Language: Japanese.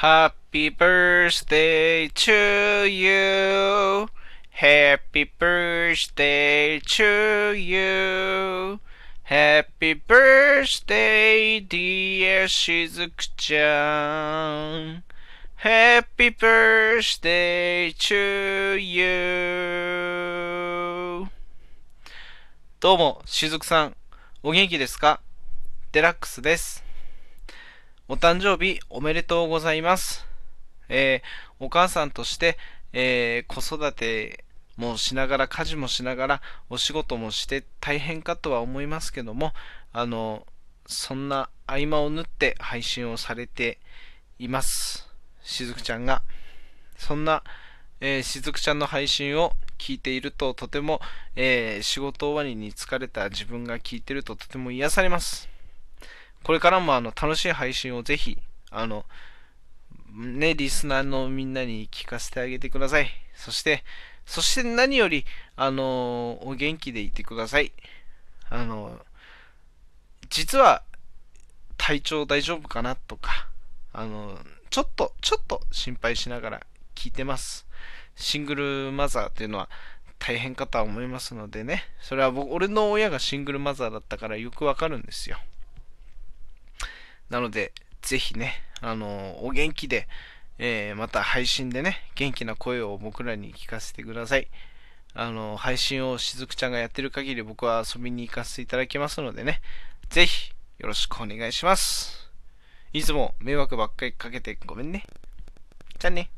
Happy birthday to you. Happy birthday to you. Happy birthday, dear しずくちゃん。Happy birthday to you. どうも、しずくさん、お元気ですかデラックスです。お誕生日おめでとうございます。えーお母さんとして、えー子育てもしながら、家事もしながら、お仕事もして大変かとは思いますけども、あの、そんな合間を縫って配信をされています。しずくちゃんが。そんな、えーしずくちゃんの配信を聞いていると、とても、えー仕事終わりに疲れた自分が聞いてるととても癒されます。これからもあの楽しい配信をぜひ、あの、ね、リスナーのみんなに聞かせてあげてください。そして、そして何より、あの、お元気でいてください。あの、実は、体調大丈夫かなとか、あの、ちょっと、ちょっと心配しながら聞いてます。シングルマザーっていうのは大変かとは思いますのでね、それは僕、俺の親がシングルマザーだったからよくわかるんですよ。なので、ぜひね、あの、お元気で、えーまた配信でね、元気な声を僕らに聞かせてください。あの、配信をしずくちゃんがやってる限り僕は遊びに行かせていただきますのでね、ぜひよろしくお願いします。いつも迷惑ばっかりかけてごめんね。じゃあね。